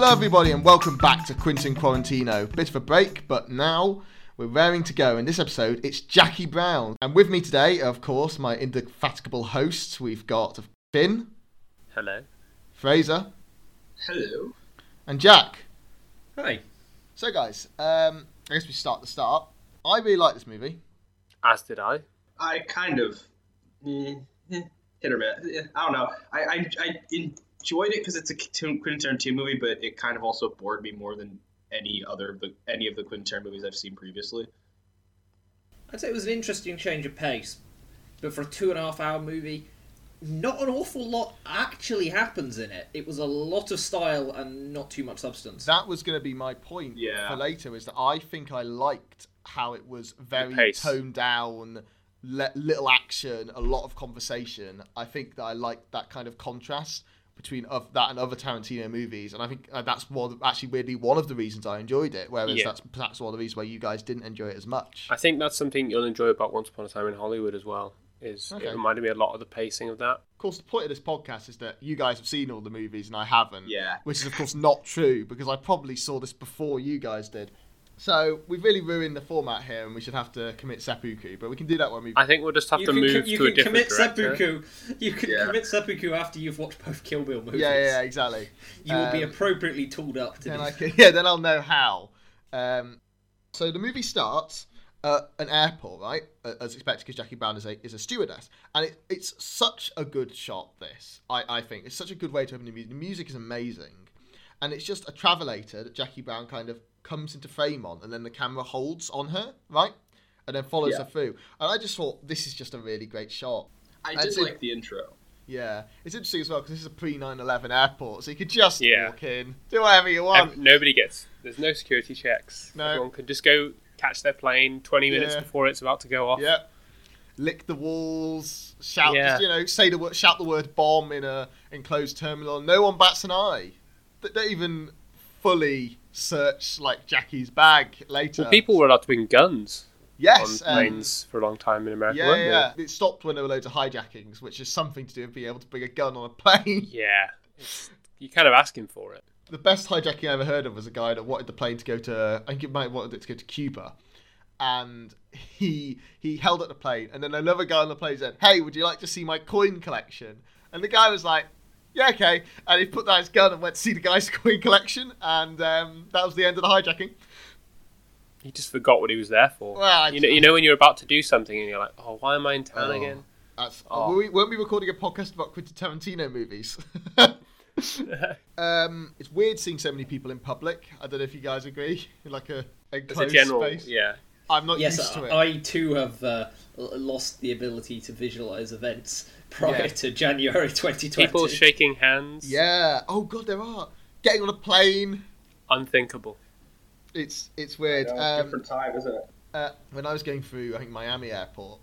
Hello, everybody, and welcome back to Quentin Quarantino. Bit of a break, but now we're raring to go. In this episode, it's Jackie Brown. And with me today, of course, my indefatigable hosts. We've got Finn, Hello. Fraser, Hello. and Jack. Hi. So, guys, um, I guess we start the start. I really like this movie. As did I. I kind of eh, hit or miss. I don't know. I I, I enjoyed it because it's a Quentin Tarantino movie, but it kind of also bored me more than any other of the any of the Quentin Tarantino movies I've seen previously. I'd say it was an interesting change of pace, but for a two and a half hour movie, not an awful lot actually happens in it. It was a lot of style and not too much substance. That was going to be my point Yeah. for later, is that I think I liked how it was very toned down, little action, a lot of conversation. I think that I liked that kind of contrast between of that and other Tarantino movies, and I think uh, that's one actually weirdly one of the reasons I enjoyed it. Whereas Yeah. that's perhaps one of the reasons why you guys didn't enjoy it as much. I think that's something you'll enjoy about Once Upon a Time in Hollywood as well. Is Okay. it reminded me a lot of the pacing of that. Of course, the point of this podcast is that you guys have seen all the movies and I haven't. Yeah. Which is, of course, not true because I probably saw this before you guys did. So we've really ruined the format here and we should have to commit seppuku, but we can do that when we. I think we'll just have you to can, move co- you to a can different commit director. seppuku. You can Yeah. commit seppuku after you've watched both Kill Bill movies. Yeah, yeah, yeah, exactly. You will be Um, appropriately tooled up to then do I can, yeah, then I'll know how. Um, so the movie starts at an airport, right? As expected, because Jackie Brown is a is a stewardess, and it, it's such a good shot. This, I, I think, it's such a good way to open the music. The music is amazing, and it's just a travelator that Jackie Brown kind of comes into frame on, and then the camera holds on her, right, and then follows Yeah. her through. And I just thought this is just a really great shot. I That's did it. like the intro. Yeah, it's interesting as well because this is a pre 9/11 airport, so you could just Yeah. walk in, do whatever you want. Nobody gets. There's no security checks. No. Everyone can just go catch their plane 20 minutes Yeah. before it's about to go off. Yeah. Lick the walls, shout, Yeah. just, you know, say the word, shout the word bomb in a enclosed terminal. No one bats an eye. They don't even fully search like Jackie's bag later. Well, people were allowed to bring guns yes, on um, planes for a long time in America, yeah, yeah, It stopped when there were loads of hijackings, which is something to do with being able to bring a gun on a plane. Yeah. You're kind of asking for it. the best hijacking I ever heard of was a guy that wanted the plane to go to I think it might wanted it to go to Cuba. And he he held up the plane and then another guy on the plane said, Hey, would you like to see my coin collection? And the guy was like, Yeah, okay. And he put down his gun and went to see the guy's coin collection and um, that was the end of the hijacking. He just forgot what he was there for. Well, you know, you know when you're about to do something and you're like, oh, why am I in town Oh. again? That's Oh. were we, weren't we recording a podcast about Quentin Tarantino movies? um, it's weird seeing so many people in public. I don't know if you guys agree. In like a As a general, space. yeah. I'm not Yes, used to it. I, I too have uh, lost the ability to visualize events prior Yeah. to January 2020. People shaking hands. Yeah. Oh god, there are getting on a plane. Unthinkable. It's it's weird. I know, Um, different time, isn't it? uh, when I was going through, I think Miami Airport,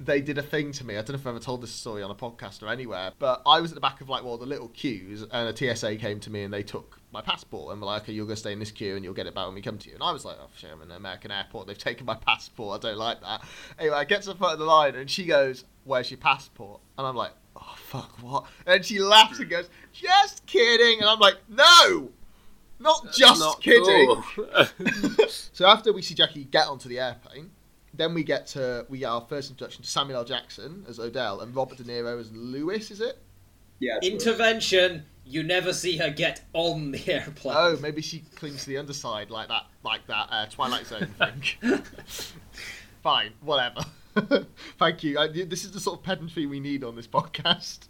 they did a thing to me. I don't know if I've ever told this story on a podcast or anywhere, but I was at the back of like one of the little queues, and a TSA came to me and they took my passport and were like, "Okay, you're gonna stay in this queue and you'll get it back when we come to you." And I was like, "Oh, shit, I'm in an American airport. They've taken my passport. I don't like that." Anyway, I get to the front of the line and she goes, "Where's your passport?" And I'm like, "Oh fuck, what?" And she laughs and goes, "Just kidding." And I'm like, "No." Not just Not kidding. cool. So after we see Jackie get onto the airplane, then we get to we get our first introduction to Samuel L. Jackson as Ordell and Robert De Niro as Lewis. Is it? Yeah. Intervention. You never see her get on the airplane. Oh, maybe she clings to the underside like that, like that uh, Twilight Zone thing. Fine, whatever. Thank you. I, this is the sort of pedantry we need on this podcast.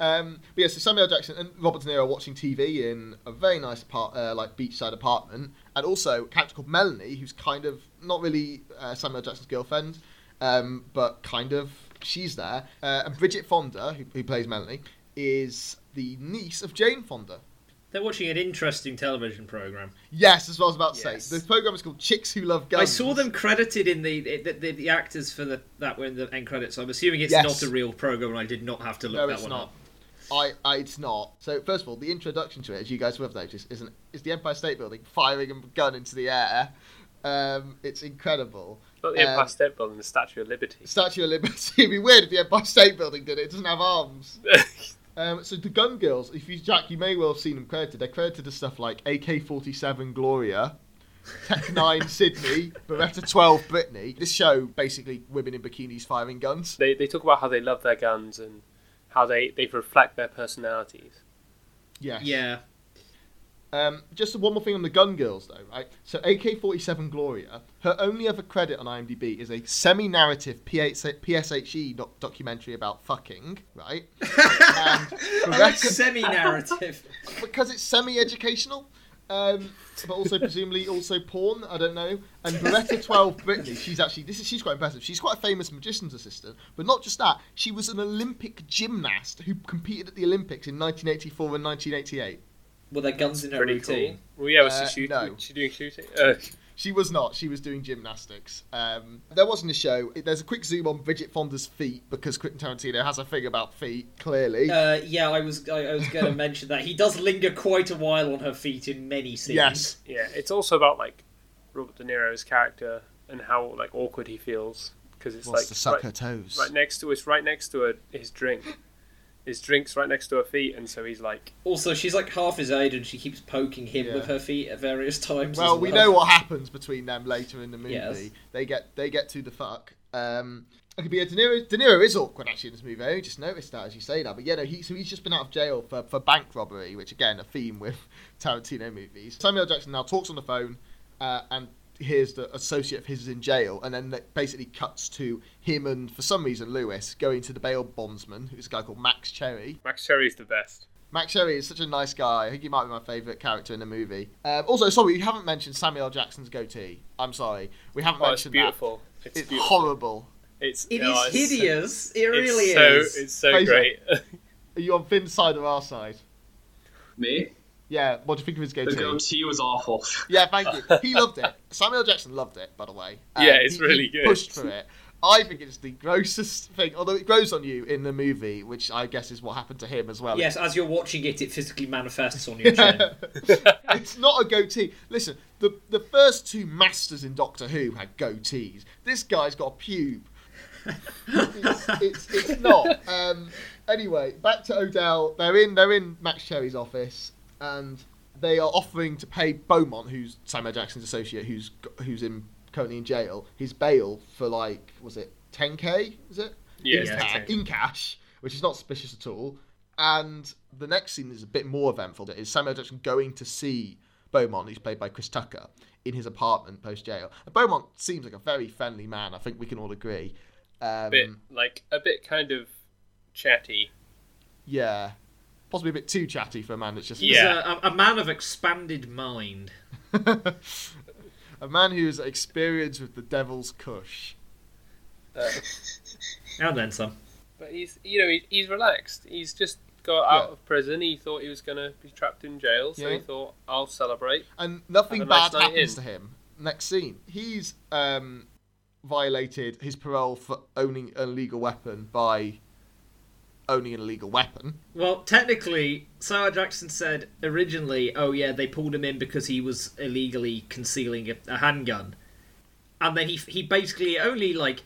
Um, but yeah, so Samuel Jackson and Robert De Niro are watching TV in a very nice apart, uh, like beachside apartment, and also a character called Melanie, who's kind of not really uh, Samuel Jackson's girlfriend, um, but kind of she's there. Uh, and Bridget Fonda, who, who plays Melanie, is the niece of Jane Fonda. They're watching an interesting television program. Yes, that's what I was about to Yes. say. The program is called Chicks Who Love Guns. I saw them credited in the the, the, the actors for the that were in the end credits. So I'm assuming it's Yes. not a real program, and I did not have to look No, that one not. up. I, I, it's not. So first of all, the introduction to it, as you guys will have noticed, is, an, is the Empire State Building firing a gun into the air. Um, it's incredible. Not the Empire Um, State Building, the Statue of Liberty. Statue of Liberty. It'd be weird if the Empire State Building did it. It doesn't have arms. Um, so the Gun Girls, if you Jack, you may well have seen them credited. They're credited to stuff like AK-47 Gloria, Tech 9 Sydney, Beretta 12 Brittany. This show basically women in bikinis firing guns. They they talk about how they love their guns and how they they reflect their personalities. Yes. Yeah. Um, just one more thing on the Gun Girls, though, right? So AK-47 Gloria, her only other credit on IMDb is a semi-narrative PSHE doc- documentary about fucking, right? and I like Beretta- semi-narrative. because it's semi-educational, um, but also presumably also porn. I don't know. And Beretta Twelve Brittany, she's actually this is she's quite impressive. She's quite a famous magician's assistant, but not just that. She was an Olympic gymnast who competed at the Olympics in 1984 and 1988. Were there guns in her Pretty routine? cool. Well, yeah, was Uh, she, shoot, no. was she doing shooting? Uh, She was not. She was doing gymnastics. Um, there wasn't a show. There's a quick zoom on Bridget Fonda's feet because Quentin Tarantino has a thing about feet. Clearly, Uh, yeah, I was I, I was going to mention that he does linger quite a while on her feet in many scenes. yes. yeah, it's also about like Robert De Niro's character and how like awkward he feels because it's Wants like to suck right, her toes. right next to it's right next to her, his drink. His drink's right next to her feet, and so he's like, Also, she's like half his age, and she keeps poking him Yeah. with her feet at various times. Well, as we know what happens between them later in the movie. Yes. They get they get to the fuck. Um, it could be a De Niro. De Niro is awkward actually in this movie. I only just noticed that as you say that. But yeah, no, he so he's just been out of jail for, for bank robbery, which again a theme with Tarantino movies. Samuel L. Jackson now talks on the phone uh, and hears the associate of his is in jail, and then it basically cuts to him and for some reason Lewis going to the bail bondsman, who's a guy called Max Cherry. Max Cherry's the best. Max Cherry is such a nice guy. I think he might be my favourite character in the movie. Um, also, sorry, we haven't mentioned Samuel L. Jackson's goatee. I'm sorry, we haven't Oh, it's mentioned beautiful. It's, that. It's beautiful. horrible. It's It oh, is it's- hideous. It It's really so, is. It's so Fraser. great. Are you on Finn's side or our side? Me? Yeah. What do you think of his The goatee? goatee was awful. Yeah, thank you. He loved it. Samuel Jackson loved it, by the way. Um, Yeah, it's he- really he good. Pushed for it. I think it's the grossest thing, although it grows on you in the movie, which I guess is what happened to him as well. Yes, as you're watching it, it physically manifests on your chin. it's not a goatee. Listen, the the first two masters in Doctor Who had goatees. This guy's got a pube. it's, it's, it's not. Um, anyway, back to Ordell. They're in they're in Max Cherry's office, and they are offering to pay Beaumont, who's Samuel Jackson's associate, who's who's in currently in jail, his bail for like was it 10k? Is it? Yeah, in, it's ca- 10K. in cash, which is not suspicious at all. And the next scene is a bit more eventful. Is Samuel Jackson going to see Beaumont, who's played by Chris Tucker, in his apartment post jail? And Beaumont seems like a very friendly man. I think we can all agree. Um, bit like a bit kind of chatty. Yeah, possibly a bit too chatty for a man that's just He's Yeah. a, a man of expanded mind. a man who's experienced with the devil's cush. Uh, And then some. but he's you know he, he's relaxed. He's just got out Yeah. of prison. He thought he was gonna be trapped in jail, so Yeah. he thought I'll celebrate. and nothing Have a nice bad night happens in. to him. Next scene, he's um, violated his parole for owning an illegal weapon by owning an illegal weapon. Well, technically, Sarah Jackson said originally, oh yeah, they pulled him in because he was illegally concealing a, a handgun. And then he, he basically only, like,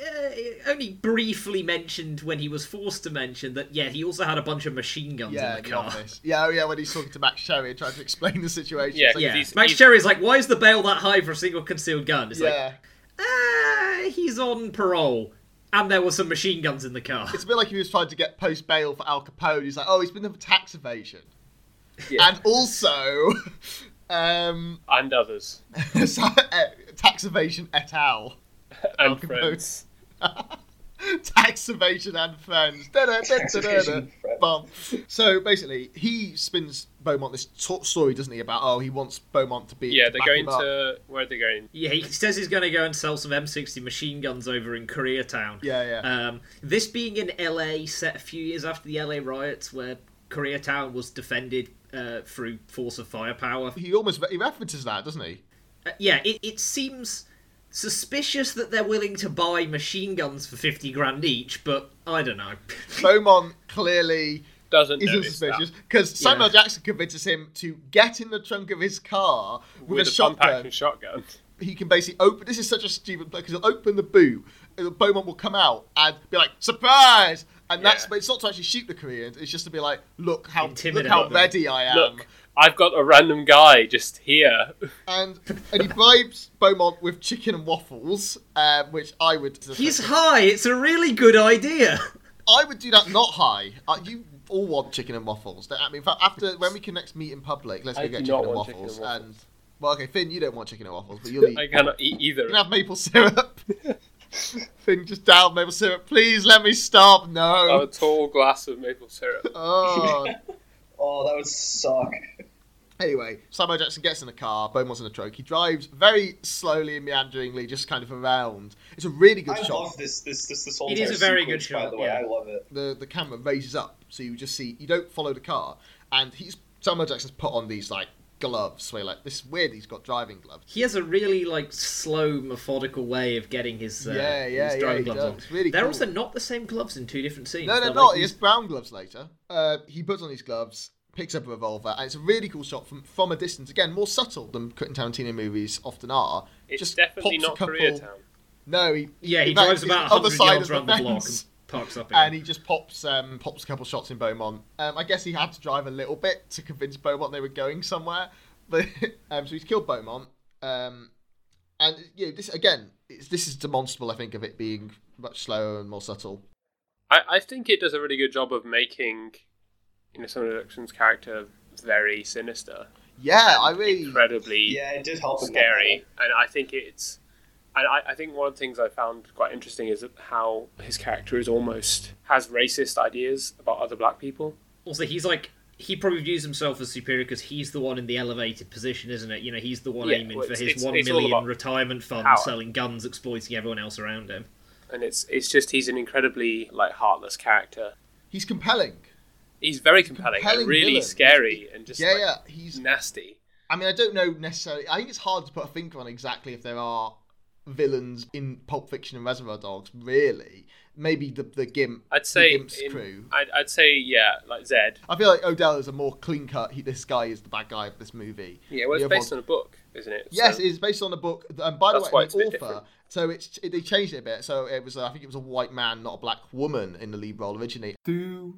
uh, only briefly mentioned when he was forced to mention that, yeah, he also had a bunch of machine guns yeah, in the the car. office. Yeah, oh yeah, when he's talking to Max Cherry and trying to explain the situation. Yeah, It's like, Yeah, He's- Max he's- Cherry's like, why is the bail that high for a single concealed gun? It's like, yeah. ah, he's on parole. And there were some machine guns in the car. It's a bit like he was trying to get post bail for Al Capone. He's like, oh, he's been there for tax evasion, Yeah. and also, um, and others so- eh, tax evasion et al. and Capone. friends. tax evasion and friends. Da-da, da-da, da-da. evasion, friends. So basically, he spins Beaumont this t- story, doesn't he, about oh, he wants Beaumont to be. Yeah, to they're going to where are they going? Yeah, he says he's going to go and sell some M60 machine guns over in Koreatown. Yeah, yeah. Um, this being in LA, set a few years after the LA riots, where Koreatown was defended uh, through force of firepower. he almost he references that, doesn't he? Uh, yeah, it, it seems suspicious that they're willing to buy machine guns for 50 grand each, but I don't know. Beaumont clearly Doesn't isn't notice suspicious that. because Samuel Yeah. Jackson convinces him to get in the trunk of his car with, with a, a pump shotgun. action shotgun. He can basically open. This is such a stupid play because he'll open the boot. and Beaumont will come out and be like surprise, And that's but it's not to actually shoot the Koreans. It's just to be like, look how look how ready I am. Look, I've got a random guy just here. And and he bribes Beaumont with chicken and waffles, um, which I would. He's high. It's a really good idea. I would do that not high. Uh, you all want chicken and waffles. I mean, after when we can next meet in public, let's go I get chicken and, want chicken waffles. and and well, okay, Finn, you don't want chicken and waffles, but you'll eat. I cannot eat either. You can have maple syrup. Finn, just down maple syrup. Please let me stop. No. a tall glass of maple syrup. Oh. Oh, that would suck. Anyway, Samuel Jackson gets in the car, Beaumont's in the trunk. He drives very slowly and meanderingly, just kind of around. It's a really good I shot. love this this this this whole It is a very good sequence, By shot, the way, yeah. I love it. the the camera raises up, so you just see you don't follow the car, and he's Samuel Jackson's put on these like gloves. Where you're like this is weird. He's got driving gloves. He has a really like slow, methodical way of getting his uh, Yeah, yeah, his driving he gloves does. on. It's really They're cool. also not the same gloves in two different scenes. No, no, They're not. like He has brown gloves later. Uh, he puts on his gloves, picks up a revolver, and it's a really cool shot from from a distance. Again, more subtle than Quentin Tarantino movies often are. It's Just definitely pops a not couple- Koreatown. No, he Yeah, he in fact, drives about on the 100 side yards of around the block and parks up and he just pops um, pops a couple shots in Beaumont. Um, I guess he had to drive a little bit to convince Beaumont they were going somewhere. But um, so he's killed Beaumont. Um, and you know, this again, it's, this is demonstrable. I think of it being much slower and more subtle. I, I think it does a really good job of making, you know, Samuel Jackson's character very sinister, Yeah, I really. incredibly Yeah, it did help. scary, and I think it's. And I, I think one of the things I found quite interesting is how his character is almost has racist ideas about other black people. Also, he's like he probably views himself as superior because he's the one in the elevated position, isn't it? You know, he's the one Yeah, aiming well, for his it's- one it's million retirement fund, power. selling guns, exploiting everyone else around him. and it's it's just he's an incredibly like heartless character. He's compelling. He's very compelling, compelling and really villain. scary and just yeah, like, yeah. He's. nasty. I mean, I don't know necessarily. I think it's hard to put a finger on exactly if there are villains in Pulp Fiction and Reservoir Dogs. Really, maybe the the Gimp. I'd say Gimp's in- crew. I'd, I'd say yeah, like Zed. I feel like Ordell is a more clean cut. He, this guy is the bad guy of this movie. Yeah, well, it's based one- on a book, isn't it? Yes, So- it's based on a book. And by the way, the author. Different. So it's it, they changed it a bit. So it was, uh, I think it was a white man, not a black woman, in the lead role originally.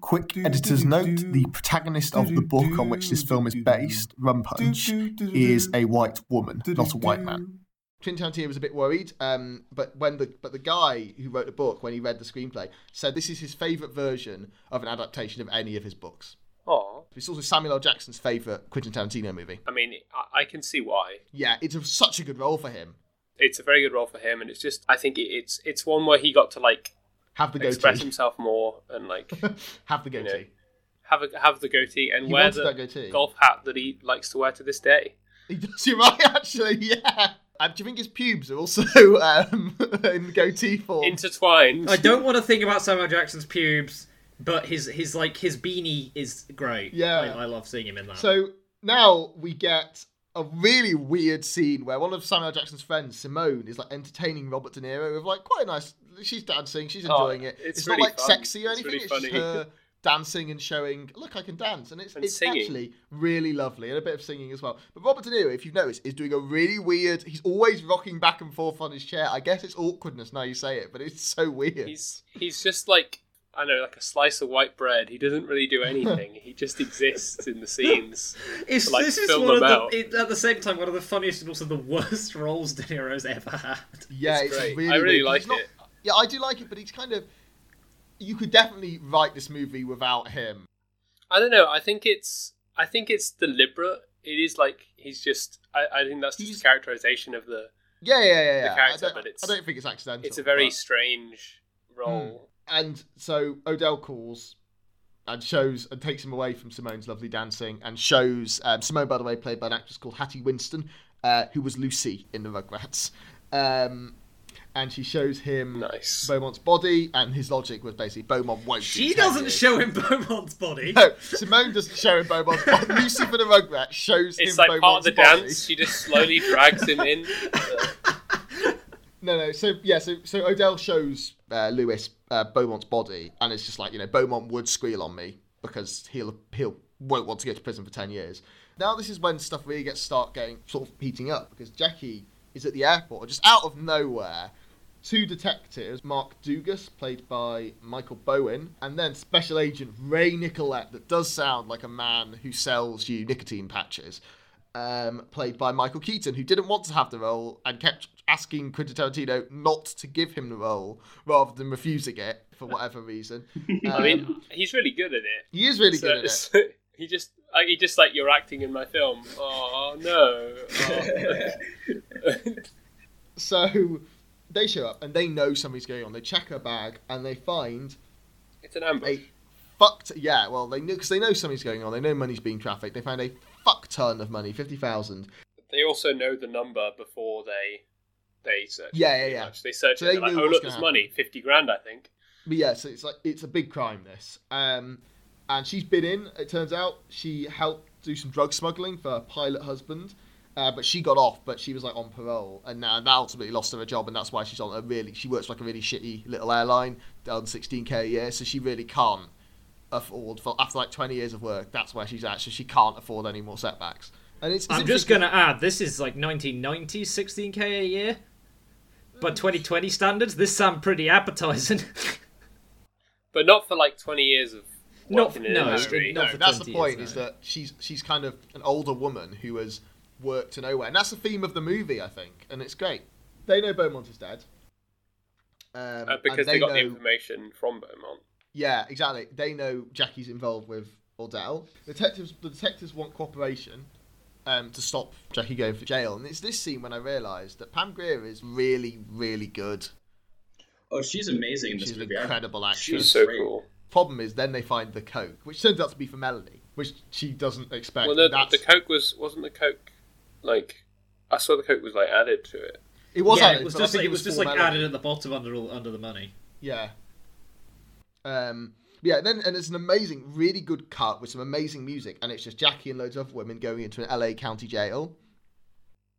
Quick editor's note: the protagonist of the book on which this film is based, Rum Punch, is a white woman, not a white man. Quentin Tarantino was a bit worried, um, but when the but the guy who wrote the book, when he read the screenplay, said this is his favourite version of an adaptation of any of his books. Oh, It's also Samuel L. Jackson's favourite Quentin Tarantino movie. I mean, I, I can see why. Yeah, it's a, such a good role for him. It's a very good role for him, and it's just I think it, it's it's one where he got to like Have the express goatee. himself more and like Have the you goatee. know, have a, have the goatee and He wear the goatee. golf hat that he likes to wear to this day. He does. You're right, actually. Yeah. Um, do you think his pubes are also um, in goatee form? Intertwined. I don't want to think about Samuel Jackson's pubes, but his his like his beanie is great. Yeah. I, I love seeing him in that. So now we get a really weird scene where one of Samuel Jackson's friends, Simone, is like entertaining Robert De Niro with like quite a nice. She's dancing, she's Oh, enjoying it. it's not really like fun. sexy or It's anything. really It's, just her dancing and showing, look, I can dance, and it's And it's singing. actually really lovely and a bit of singing as well. But Robert De Niro, if you've noticed, is doing a really weird. He's always rocking back and forth on his chair. I guess it's awkwardness now you say it, but it's so weird. He's he's just like I know, like a slice of white bread. He doesn't really do anything. he just exists in the scenes. It's, to, like, this is one of them the, it, at the same time one of the funniest and also the worst roles De Niro's ever had. Yeah, It's it's, really. I really weird. like He's not- it. Yeah, I do like it, but he's kind of. You could definitely write this movie without him. I don't know. I think it's I think it's deliberate. It is like he's just. I, I think that's just He's- a characterization of the. Yeah, yeah, yeah. yeah. The character, I, don't, but it's- I don't think it's accidental. It's a very but- strange role. And so Ordell calls and shows and takes him away from Simone's lovely dancing and shows um, Simone, by the way, played by an actress called Hattie Winston, uh, who was Lucy in the Rugrats. Um, and she shows him Nice. Beaumont's body, and his logic was basically Beaumont won't. She 10 doesn't years. show him Beaumont's body. No, Simone doesn't show him Beaumont's body. Lucy for the Rugrats shows It's him like Beaumont's part of the body. dance. She just slowly drags him in. No, no. So yeah, so so Odell shows uh, Lewis uh, Beaumont's body, and it's just like you know Beaumont would squeal on me because he'll he'll won't want to go to prison for ten years. Now this is when stuff really gets start getting sort of heating up because Jackie is at the airport, just out of nowhere. two detectives, Mark Dargus, played by Michael Bowen, and then Special Agent Ray Nicolette, that does sound like a man who sells you nicotine patches, um, played by Michael Keaton, who didn't want to have the role and kept asking Quentin Tarantino not to give him the role rather than refusing it for whatever reason. I mean, Um, he's really good at it. he is really So- good at it. he just, like, he just like you're acting in my film. Oh no. Oh. So they show up and they know something's going on. They check her bag and they find it's an ambush. fucked. Yeah, well, they knew because they know something's going on. They know money's being trafficked. They find a fuck ton of money, fifty thousand. They also know the number before they they search. Yeah, yeah, yeah. much. They search So it. they They're like, oh look, gonna there's money, fifty grand, I think. But yeah, so it's like it's a big crime. This, um, and she's been in. It turns out she helped do some drug smuggling for her pilot husband. Uh, but she got off, but she was like on parole, and now that ultimately lost her a job, and that's why she's on a really. She works for, like a really shitty little airline, down 16k a year, so she really can't afford for after like 20 years of work. That's where she's at, so she can't afford any more setbacks. And it's, it's I'm just gonna add, this is like 1990s 16k a year. But 2020 standards, this sound pretty appetizing. But not for like twenty years of Not- working in no, industry. it- No, Not for that's the point. years, is that she's she's kind of an older woman who has worked to nowhere, and that's the theme of the movie, I think, and it's great. They know Beaumont is dead. Um, Uh, because and they, got know, the information from Beaumont. Yeah, exactly. They know Jackie's involved with Ordell. Detectives, the detectives want cooperation um, to stop Jackie going for jail, and it's this scene when I realised that Pam Grier is really, really good. Oh, she's amazing in this She's an movie. I- incredible actress. She's so great. cool. Problem is, then they find the coke, which turns out to be for Melanie, which she doesn't expect. Well, no, the coke was wasn't the coke like I saw the coke was like added to it. It was yeah, added, it was just think it was just like added at the bottom under under the money. Yeah. Um. Yeah. And then and there's an amazing, really good cut with some amazing music, and it's just Jackie and loads of other women going into an LA county jail,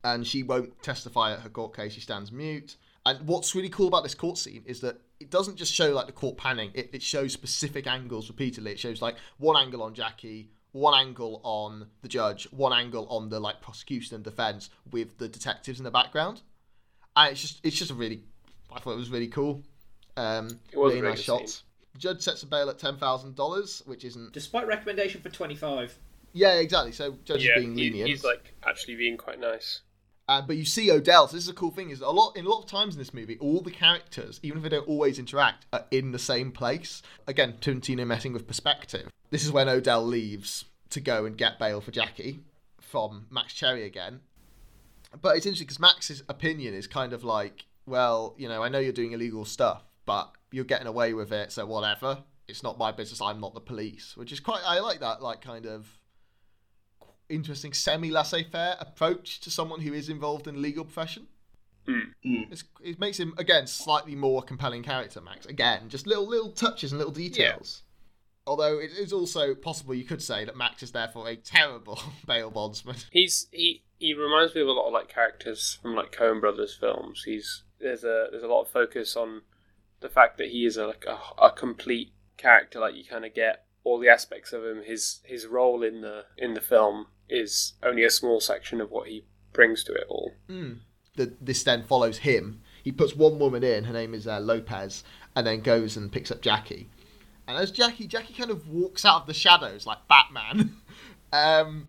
and she won't testify at her court case. She stands mute. And what's really cool about this court scene is that it doesn't just show like the court panning; it, it shows specific angles repeatedly. It shows like one angle on Jackie, one angle on the judge, one angle on the like prosecution and defense with the detectives in the background. And it's just it's just a really I thought it was really cool. Um, It was a really nice shots. The judge sets a bail at ten thousand dollars, which isn't. Despite recommendation for 25. Yeah, exactly. So judge yeah, is being he- lenient. he's like actually being quite nice. Uh, but you see Ordell. So this is a cool thing. Is a lot in a lot of times in this movie, all the characters, even if they don't always interact, are in the same place. Again, Tarantino messing with perspective. This is when Ordell leaves to go and get bail for Jackie from Max Cherry again. But it's interesting because Max's opinion is kind of like, well, you know, I know you're doing illegal stuff, but you're getting away with it, so whatever. It's not my business. I'm not the police, which is quite. I like that, like kind of interesting semi laissez-faire approach to someone who is involved in the legal profession. Mm. Mm. It's, it makes him again slightly more compelling character, Max. Again, just little little touches and little details. Although it is also possible you could say that Max is therefore a terrible bail bondsman. He's he he reminds me of a lot of like characters from like Coen Brothers films. He's there's a there's a lot of focus on the fact that he is a, like a, a complete character. Like you kind of get all the aspects of him. His his role in the in the film is only a small section of what he brings to it all. The, this then follows him. He puts one woman in. Her name is uh, Lopez, and then goes and picks up Jackie. And as Jackie, Jackie kind of walks out of the shadows like Batman. um,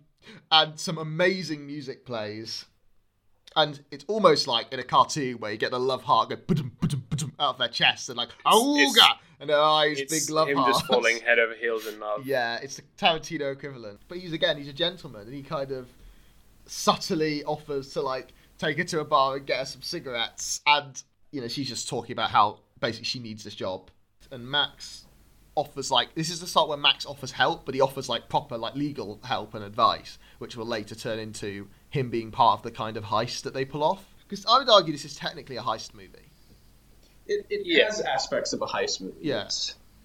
and some amazing music plays. And it's almost like in a cartoon where you get the love heart go ba-dum, ba-dum, ba-dum out of their chest and like auga and their eyes big love him hearts. just falling head over heels in love. Yeah, it's the Tarantino equivalent. But he's again, he's a gentleman, and he kind of subtly offers to like take her to a bar and get her some cigarettes, and you know she's just talking about how basically she needs this job, and Max offers like this is the start where Max offers help, but he offers like proper like legal help and advice, which will later turn into him being part of the kind of heist that they pull off. Because I would argue this is technically a heist movie. It, it Yeah. has aspects of a heist movie. Yeah.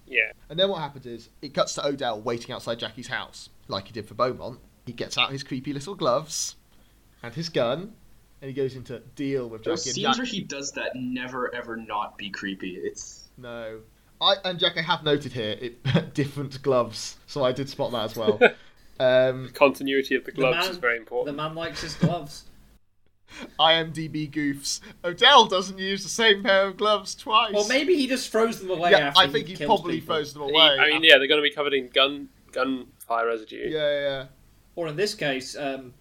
Yeah. And then what happens is it cuts to Ordell waiting outside Jackie's house, like he did for Beaumont. He gets out his creepy little gloves and his gun, and he goes into deal with Those Jackie. scenes and Jack- where he does that never ever not be creepy. It's No, I and Jack. I have noted here it different gloves, so I did spot that as well. um, Continuity of the gloves man- is very important. The man likes his gloves. IMDb goofs. Ordell doesn't use the same pair of gloves twice. Or maybe he just throws them away yeah, after I think he, kills probably people. throws them He- away. I mean, yeah, they're going to be covered in gun gunfire residue. yeah, yeah, yeah. Or in this case, um,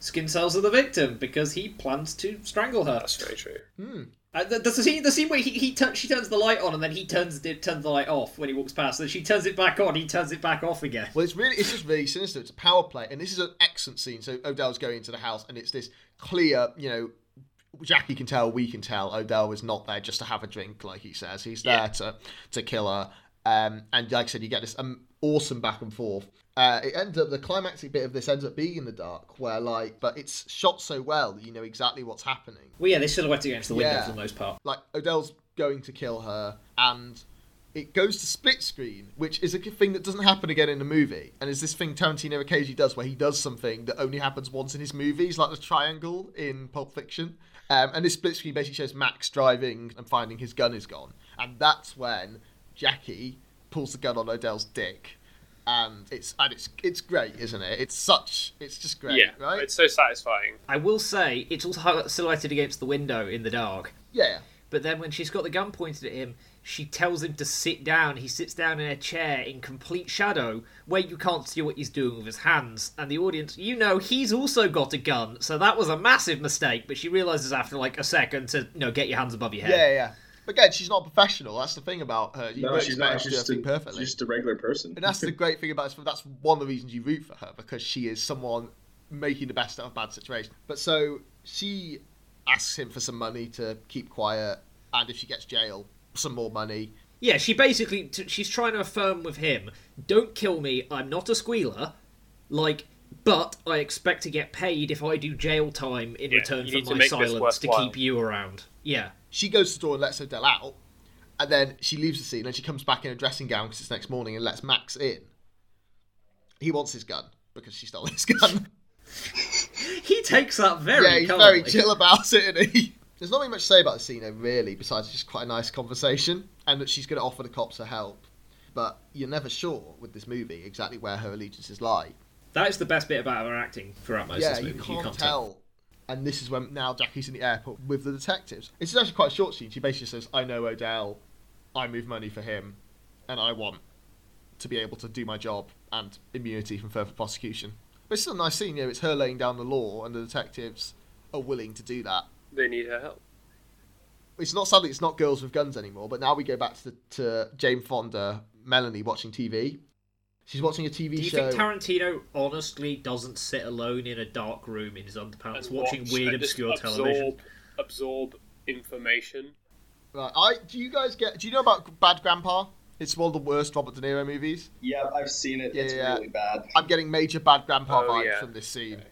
skin cells of the victim because he plans to strangle her. That's very true. Hmm. Uh, th- the scene, the scene where he, he tu- she turns the light on and then he turns it turns the light off when he walks past. Then she turns it back on. He turns it back off again. Well, it's really, it's just really sinister. It's a power play, and this is an excellent scene. So Ordell's going into the house, and it's this clear, you know, Jackie can tell, we can tell. Ordell is not there just to have a drink, like he says. He's there Yeah. to to kill her. Um, and like I said, you get this um, awesome back and forth. Uh, it ends up the climactic bit of this ends up being in the dark, where like, but it's shot so well that you know exactly what's happening. Well, yeah, they silhouette against the window Yeah. for the most part. like Ordell's going to kill her, and it goes to split screen, which is a thing that doesn't happen again in the movie. And is this thing Tarantino occasionally does, where he does something that only happens once in his movies, like the triangle in Pulp Fiction. Um, and this split screen basically shows Max driving and finding his gun is gone, and that's when Jackie pulls the gun on Ordell's dick. And it's and it's it's great, isn't it? It's such it's just great, yeah, right? it's so satisfying. I will say it's also silhouetted against the window in the dark. Yeah, But then when she's got the gun pointed at him, she tells him to sit down. He sits down in a chair in complete shadow where you can't see what he's doing with his hands. And the audience, you know, he's also got a gun. So that was a massive mistake. But she realizes after like a second to, you know, get your hands above your head. yeah, yeah. But again, she's not a professional. That's the thing about her. You No, she's not. She's just, a, perfectly. she's just a regular person. And that's the great thing about this. That's one of the reasons you root for her because she is someone making the best out of a bad situation. But so she asks him for some money to keep quiet, and if she gets jail, some more money. Yeah, she basically t- she's trying to affirm with him, "Don't kill me. I'm not a squealer." Like, but I expect to get paid if I do jail time in Yeah, return for my silence to keep you around. Yeah. She goes to the door and lets Ordell out, and then she leaves the scene. And she comes back in a dressing gown because it's next morning and lets Max in. He wants his gun because she stole his gun. He takes that very yeah, he's calmly. very chill about it, isn't he? There's not really much to say about the scene, though, really, besides it's just quite a nice conversation, and that she's going to offer the cops her help. But you're never sure with this movie exactly where her allegiances lie. That is the best bit about her acting throughout most yeah, of this you movie. can't, tell. And this is when now Jackie's in the airport with the detectives. It's actually quite a short scene. She basically says, "I know Ordell, I move money for him, and I want to be able to do my job and immunity from further prosecution." But it's still a nice scene. You know, it's her laying down the law, and the detectives are willing to do that. They need her help. it's not sadly it's not girls with guns anymore. But now we go back to the, to Jane Fonda, Melanie watching TV. She's watching a TV Do you show. think Tarantino honestly doesn't sit alone in a dark room in his underpants And watching watch weird, and just obscure television? absorb, Absorb information. right, I do you guys get? Do you know about Bad Grandpa? It's one of the worst Robert De Niro movies. Yeah, I've seen it. Yeah, it's yeah. really bad. I'm getting major Bad Grandpa Oh, vibes yeah. from this scene. Okay.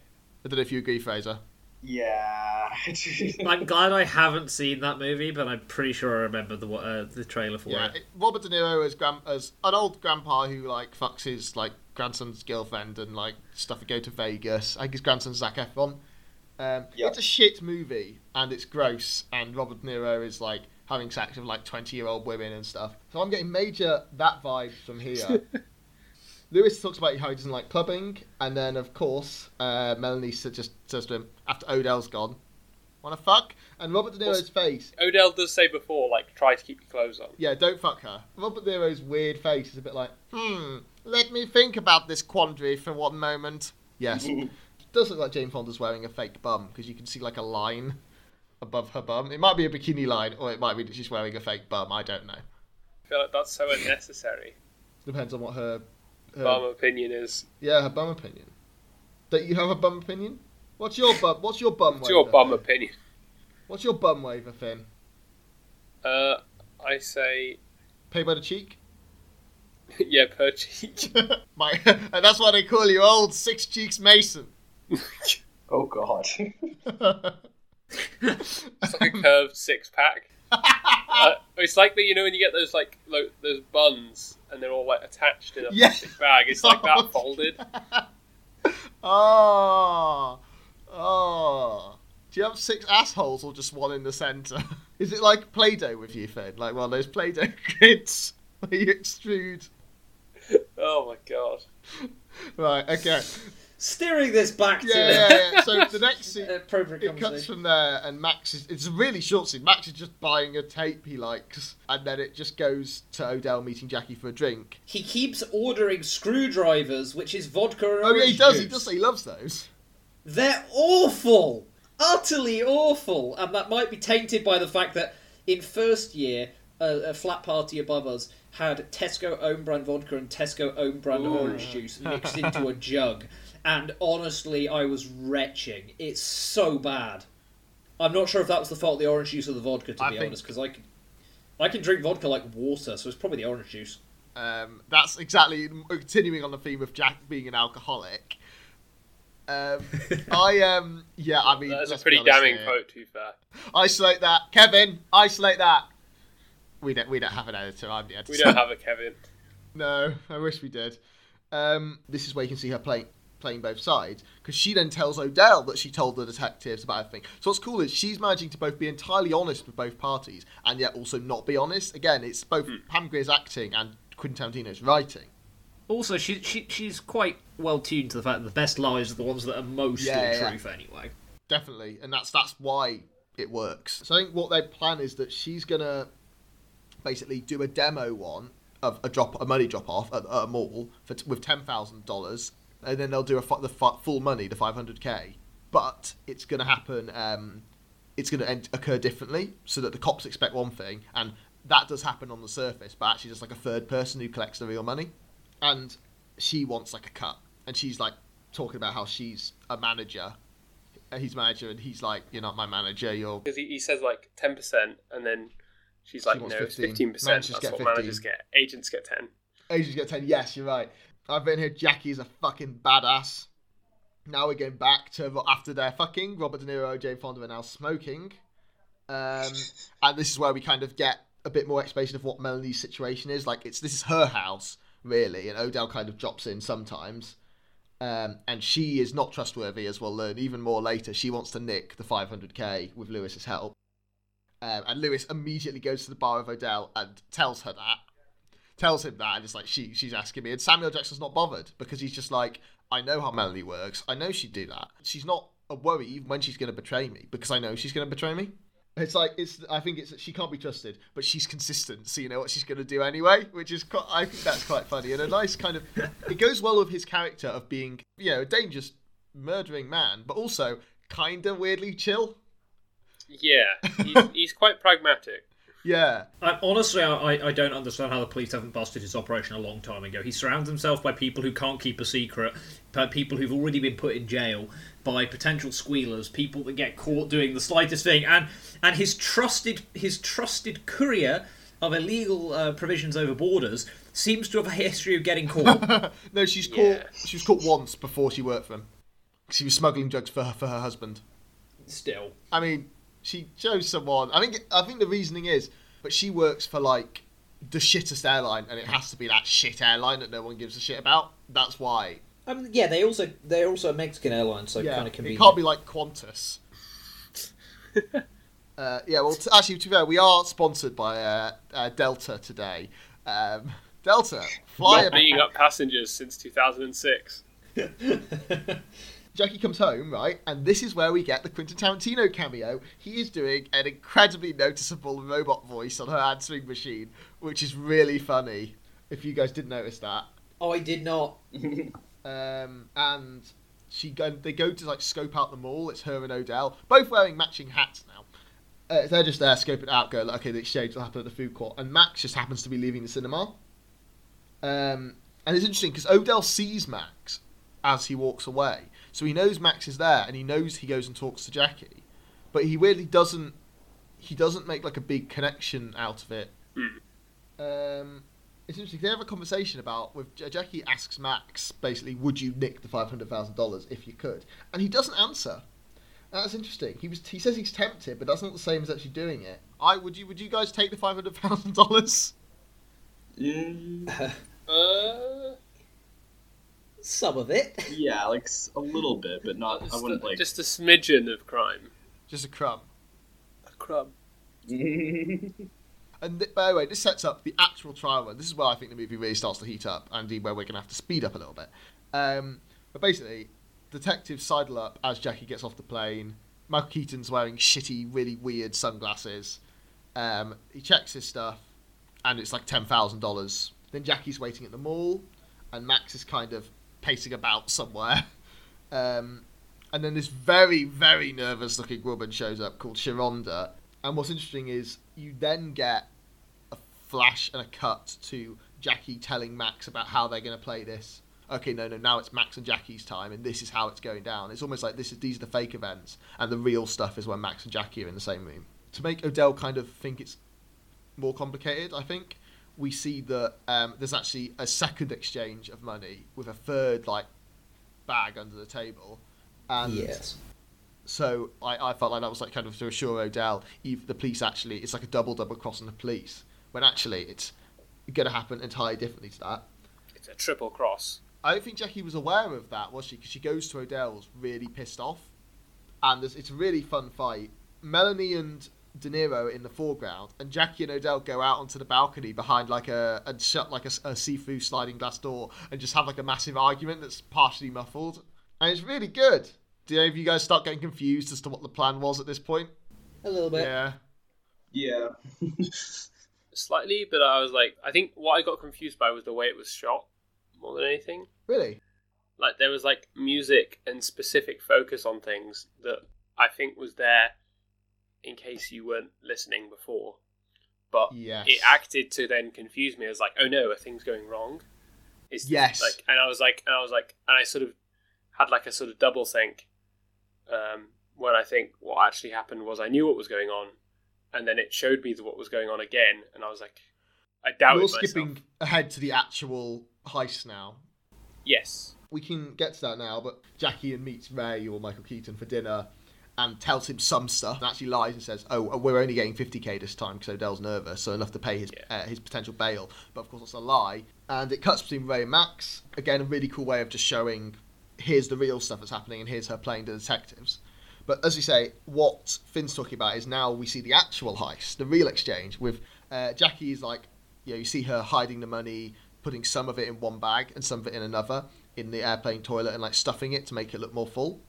I don't know if you agree, Fraser. Yeah. I'm glad I haven't seen that movie, but I'm pretty sure I remember the uh, the trailer for Yeah, it. it, Robert De Niro as grand, as an old grandpa who like fucks his like grandson's girlfriend and like stuff to go to Vegas. I think his grandson's Zac Efron. Um, Yep. It's a shit movie and it's gross. And Robert De Niro is like having sex with like twenty year old women and stuff. So I'm getting major that vibe from here. Lewis talks about how he doesn't like clubbing, and then of course uh, Melanie just says to him after Ordell's gone, "Wanna fuck?" And Robert De Niro's face Ordell does say before, like, try to keep your clothes on. yeah, don't fuck her. Robert De Niro's weird face is a bit like, hmm, let me think about this quandary for one moment. Yes. it does look like Jane Fonda's wearing a fake bum because you can see like a line above her bum. It might be a bikini line or it might be that she's wearing a fake bum. I don't know. I feel like that's so unnecessary. Depends on what her, her Bum opinion is. yeah her bum opinion. Don't you have a bum opinion? What's your bum? What's your bum It's waver? your bum opinion. What's your bum waver, Finn? Uh, I say, Pay by the cheek. yeah, per cheek. My, and that's why they call you old six cheeks Mason. oh god. It's like a curved six pack. Uh, it's like that, you know, when you get those like lo- those buns and they're all like attached in a Yeah. plastic bag. It's like that folded. Oh, oh. Do you have six assholes or just one in the centre? Is it like Play-Doh with you, Finn? Like one of those Play-Doh grids where you extrude? Oh my god. Right. Okay. Steering this back to Yeah, yeah, yeah. So the next scene, it cuts from there, and Max is. It's a really short scene. Max is just buying a tape he likes, and then it just goes to Ordell meeting Jackie for a drink. He keeps ordering screwdrivers, which is vodka and Oh yeah, he does. He juice. does he loves those. They're awful, utterly awful, and that might be tainted by the fact that in first year, a, a flat party above us had Tesco own brand vodka and Tesco own brand Ooh. orange juice mixed into a jug, and honestly, I was retching. It's so bad. I'm not sure if that was the fault of the orange juice or the vodka, to I be think- honest, because I can, I can drink vodka like water, so it's probably the orange juice. Um, that's exactly continuing on the theme of Jack being an alcoholic. Um, I um, yeah, I mean That's a pretty damning here. quote, to be fair. Isolate that, Kevin. Isolate that. We don't. We don't have an editor. I'm the editor. We don't have a Kevin. No, I wish we did. Um, this is where you can see her playing playing both sides because she then tells Ordell that she told the detectives about everything. So what's cool is she's managing to both be entirely honest with both parties and yet also not be honest. Again, it's both hmm. Pam Grier's acting and Quentin Tarantino's writing. Also, she, she she's quite well tuned to the fact that the best lies are the ones that are most Yeah, yeah. truth anyway. Definitely, and that's that's why it works. So I think what their plan is that she's gonna basically do a demo one of a drop, a money drop off at, at a mall for with ten thousand dollars, and then they'll do a the fu- full money, the five hundred k. But it's gonna happen. Um, it's gonna end, occur differently, so that the cops expect one thing, and that does happen on the surface, but actually just like a third person who collects the real money, and she wants like a cut, and she's like talking about how she's a manager he's manager and he's like, You're not my manager, you're Because he, he says like 10%, and then she's like, no, it's 15. 15%. Managers That's get what 15. managers get. Agents get 10. agents get ten, yes, you're right. I've been here, Jackie's a fucking badass. Now we're going back to after their fucking Robert De Niro, Jane Fonda are now smoking. Um, and this is where we kind of get a bit more explanation of what Melanie's situation is. Like it's this is her house, really, and Ordell kind of drops in sometimes. Um, and she is not trustworthy, as we'll learn even more later. She wants to nick the 500k with Lewis's help. Um, and Lewis immediately goes to the bar of Ordell and tells her that. Tells him that, and it's like she she's asking me. And Samuel Jackson's not bothered because he's just like, I know how Melanie works. I know she'd do that. She's not a worry even when she's going to betray me because I know she's going to betray me. It's like it's. I think it's she can't be trusted, but she's consistent, so you know what she's going to do anyway, which is quite. I think that's quite funny and a nice kind of. It goes well with his character of being, you know, a dangerous, murdering man, but also kind of weirdly chill. Yeah, he's, he's quite pragmatic. Yeah, I, honestly, I, I don't understand how the police haven't busted his operation a long time ago. He surrounds himself by people who can't keep a secret, by people who've already been put in jail, by potential squealers, people that get caught doing the slightest thing, and and his trusted his trusted courier of illegal uh, provisions over borders seems to have a history of getting caught. no, she's Yeah. caught. She was caught once before she worked for him. She was smuggling drugs for her, for her husband. Still, I mean, she chose someone. I think I think the reasoning is, but she works for like the shittest airline, and it has to be that shit airline that no one gives a shit about. That's why. um, yeah, they also they're also a Mexican airline, so yeah, kind of it can't be like Qantas. uh, yeah, well, t- actually, to be fair, we are sponsored by uh, uh, Delta today. Um, Delta, fly Not beating up passengers since 2006. Jackie comes home, right? And this is where we get the Quentin Tarantino cameo. He is doing an incredibly noticeable robot voice on her answering machine, which is really funny. If you guys didn't notice that, Oh, I did not. um, and she go, they go to like scope out the mall. It's her and Ordell, both wearing matching hats now. Uh, they're just there scoping it out, going, okay, the exchange will happen at the food court, and Max just happens to be leaving the cinema. Um, and it's interesting because Ordell sees Max as he walks away, so he knows Max is there, and he knows he goes and talks to Jackie, but he really doesn't. He doesn't make like a big connection out of it. Um, it's interesting. They have a conversation about with Jackie asks Max basically, would you nick the five hundred thousand dollars if you could? And he doesn't answer. That's interesting. He was he says he's tempted, but that's not the same as actually doing it. I would you would you guys take the five hundred thousand dollars? Mm, Uh, Some of it. yeah, like a little bit, but not. I wouldn't a, like. just a smidgen of crime. Just a crumb. A crumb. And th- by the way, this sets up the actual trial run. This is where I think the movie really starts to heat up, and indeed where we're going to have to speed up a little bit. Um, but basically, detectives sidle up as Jackie gets off the plane. Michael Keaton's wearing shitty, really weird sunglasses. Um, he checks his stuff, and it's like ten thousand dollars. Then Jackie's waiting at the mall, and Max is kind of pacing about somewhere. Um, and then this very, very nervous-looking woman shows up called Sharonda. And what's interesting is you then get a flash and a cut to Jackie telling Max about how they're going to play this. Okay, no, no, now it's Max and Jackie's time, and this is how it's going down. It's almost like this is these are the fake events, and the real stuff is when Max and Jackie are in the same room. To make Ordell kind of think it's more complicated, I think we see that um, there's actually a second exchange of money with a third like bag under the table, and yes. so I, I felt like that was like kind of to assure Ordell, if the police actually it's like a double double cross on the police, when actually it's going to happen entirely differently to that. It's a triple cross. I don't think Jackie was aware of that, was she? Because she goes to Ordell's really pissed off, and it's a really fun fight. Melanie and De Niro in the foreground, and Jackie and Ordell go out onto the balcony behind like a and shut like a, a see-through sliding glass door, and just have like a massive argument that's partially muffled, and it's really good. Do any of you guys start getting confused as to what the plan was at this point? A little bit. Yeah. Yeah. Slightly, but I was like, I think what I got confused by was the way it was shot more than anything. Really? Like there was like music and specific focus on things that I think was there in case you weren't listening before. But Yes. it acted to then confuse me. I was like, oh no, a thing's going wrong. It's Yes. Like, and I was like, and I was like, and I sort of had like a sort of double think. Um, when I think what actually happened was I knew what was going on, and then it showed me what was going on again, and I was like, I doubted We're myself. skipping ahead to the actual heist now. Yes. we can get to that now, but Jackie and meets Ray or Michael Keaton for dinner and tells him some stuff and actually lies and says, "Oh, we're only getting 50k this time because Ordell's nervous, so enough to pay his Yeah. uh, his potential bail." But of course, that's a lie. And it cuts between Ray and Max. Again, a really cool way of just showing here's the real stuff that's happening and here's her playing the detectives. But as you say, what Finn's talking about is now we see the actual heist, the real exchange with uh, Jackie is like, you know, you see her hiding the money, putting some of it in one bag and some of it in another in the airplane toilet and like stuffing it to make it look more full.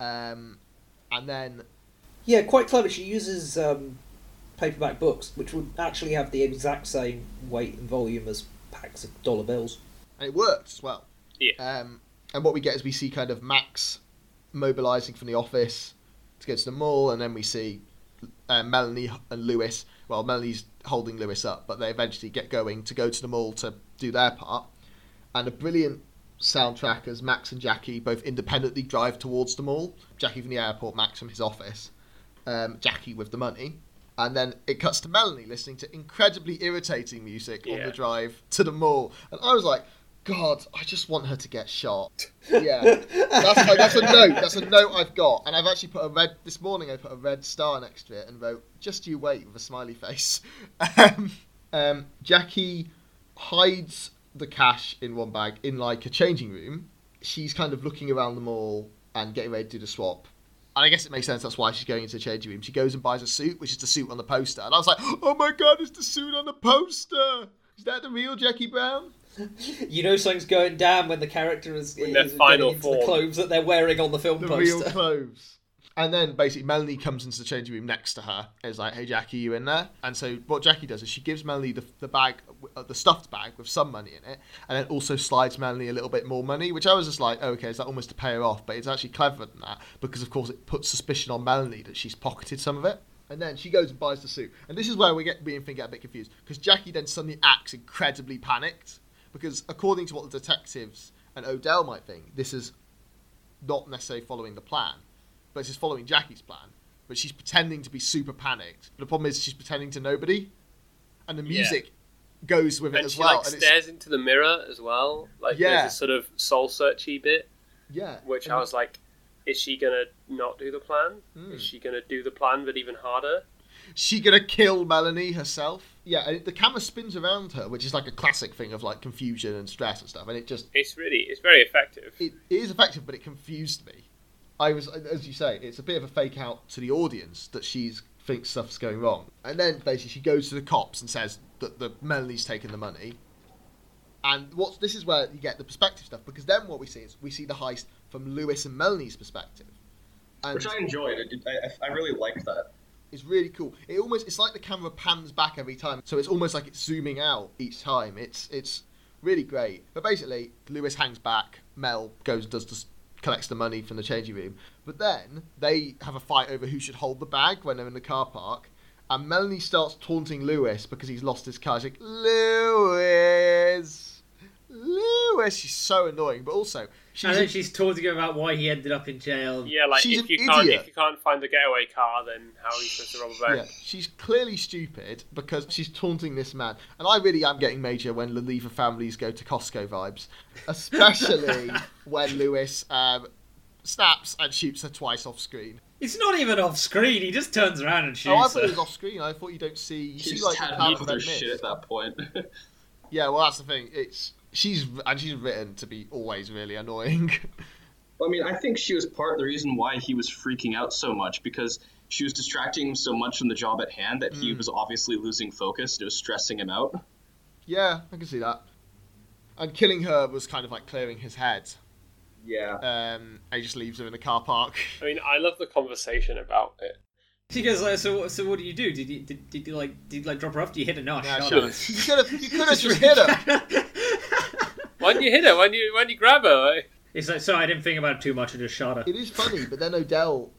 Um, and then Yeah, quite clever. She uses um, paperback books, which would actually have the exact same weight and volume as packs of dollar bills. and it worked as well. Yeah. Um, and what we get is we see kind of Max mobilizing from the office to go to the mall, and then we see uh, Melanie and Lewis. Well, Melanie's holding Lewis up, but they eventually get going to go to the mall to do their part. And a brilliant soundtrack as Max and Jackie both independently drive towards the mall. Jackie from the airport, Max from his office. Um, Jackie with the money. And then it cuts to Melanie listening to incredibly irritating music on the drive to the mall. And I was like, God, I just want her to get shot. Yeah. that's, like, that's a note. That's a note I've got. And I've actually put a red, this morning I put a red star next to it and wrote, just you wait with a smiley face. Um, um, Jackie hides the cash in one bag in like a changing room. She's kind of looking around the mall and getting ready to do the swap. And I guess it makes sense. That's why she's going into the changing room. She goes and buys a suit, which is the suit on the poster. And I was like, "Oh my god, it's the suit on the poster! Is that the real Jackie Brown?" You know something's going down when the character is, When is final getting into the clothes that they're wearing on the film The poster. real clothes. And then basically Melanie comes into the changing room next to her. Is like, "Hey Jackie, you in there?" And so what Jackie does is she gives Melanie the, the bag, uh, the stuffed bag with some money in it, and then also slides Melanie a little bit more money. Which I was just like, oh, "Okay, is that almost to pay her off?" But it's actually cleverer than that because, of course, it puts suspicion on Melanie that she's pocketed some of it. And then she goes and buys the suit. And this is where we get me and Finn get a bit confused because Jackie then suddenly acts incredibly panicked because, according to what the detectives and Ordell might think, this is not necessarily following the plan, but she's following Jackie's plan. But she's pretending to be super panicked. But the problem is she's pretending to nobody, and the Yeah. music goes with it And as she well. like and it's, stares into the mirror as well. Like Yeah. there's a sort of soul searchy bit, yeah, which and I was like, is she gonna not do the plan? Hmm. Is she gonna do the plan but even harder? she gonna kill Melanie herself? Yeah, and the camera spins around her, which is like a classic thing of like confusion and stress and stuff. And it just It's really, it's very effective. it is effective, but it confused me. I was, as you say, it's a bit of a fake out to the audience that she thinks stuff's going wrong, and then basically she goes to the cops and says that the Melanie's taken the money. And what's this is where you get the perspective stuff because then what we see is we see the heist from Lewis and Melanie's perspective. And Which I enjoyed. I, I really liked that. it's really cool. It almost it's like the camera pans back every time, so it's almost like it's zooming out each time. It's it's really great. But basically, Lewis hangs back. Mel goes and does the, collects the money from the changing room. But then they have a fight over who should hold the bag when they're in the car park. And Melanie starts taunting Lewis because he's lost his car. She's like, Lewis, Lewis. She's so annoying, but also she's and then a- she's taunting him about why he ended up in jail. Yeah, like She's if an you can't idiot. if you can't find the getaway car, then how are you supposed to rob a bank? Yeah, she's clearly stupid because she's taunting this man. And I really am getting major when the Lever families go to Costco vibes, especially when Lewis um, snaps and shoots her twice off screen. It's not even off screen. He just turns around and shoots oh, I her. thought it was off screen. I thought you don't see. You see She's like had the enough of their shit at that point. Yeah, well, that's the thing. It's she's and she's written to be always really annoying. I mean, I think she was part of the reason why he was freaking out so much because she was distracting him so much from the job at hand that he was obviously losing focus. and It was stressing him out. yeah, I can see that. And killing her was kind of like clearing his head. Yeah. Um, and he just leaves her in the car park. I mean, I love the conversation about it. She goes like, "So, so what do you do? Did you did, did you like did you like drop her off? Do you hit her? No, Nah, shut shut up." up. You could have you could have just hit her. Why didn't you hit her? Why didn't you, why didn't you grab her? Like, It's like, sorry, I didn't think about it too much. I just shot her. It is funny, but then Ordell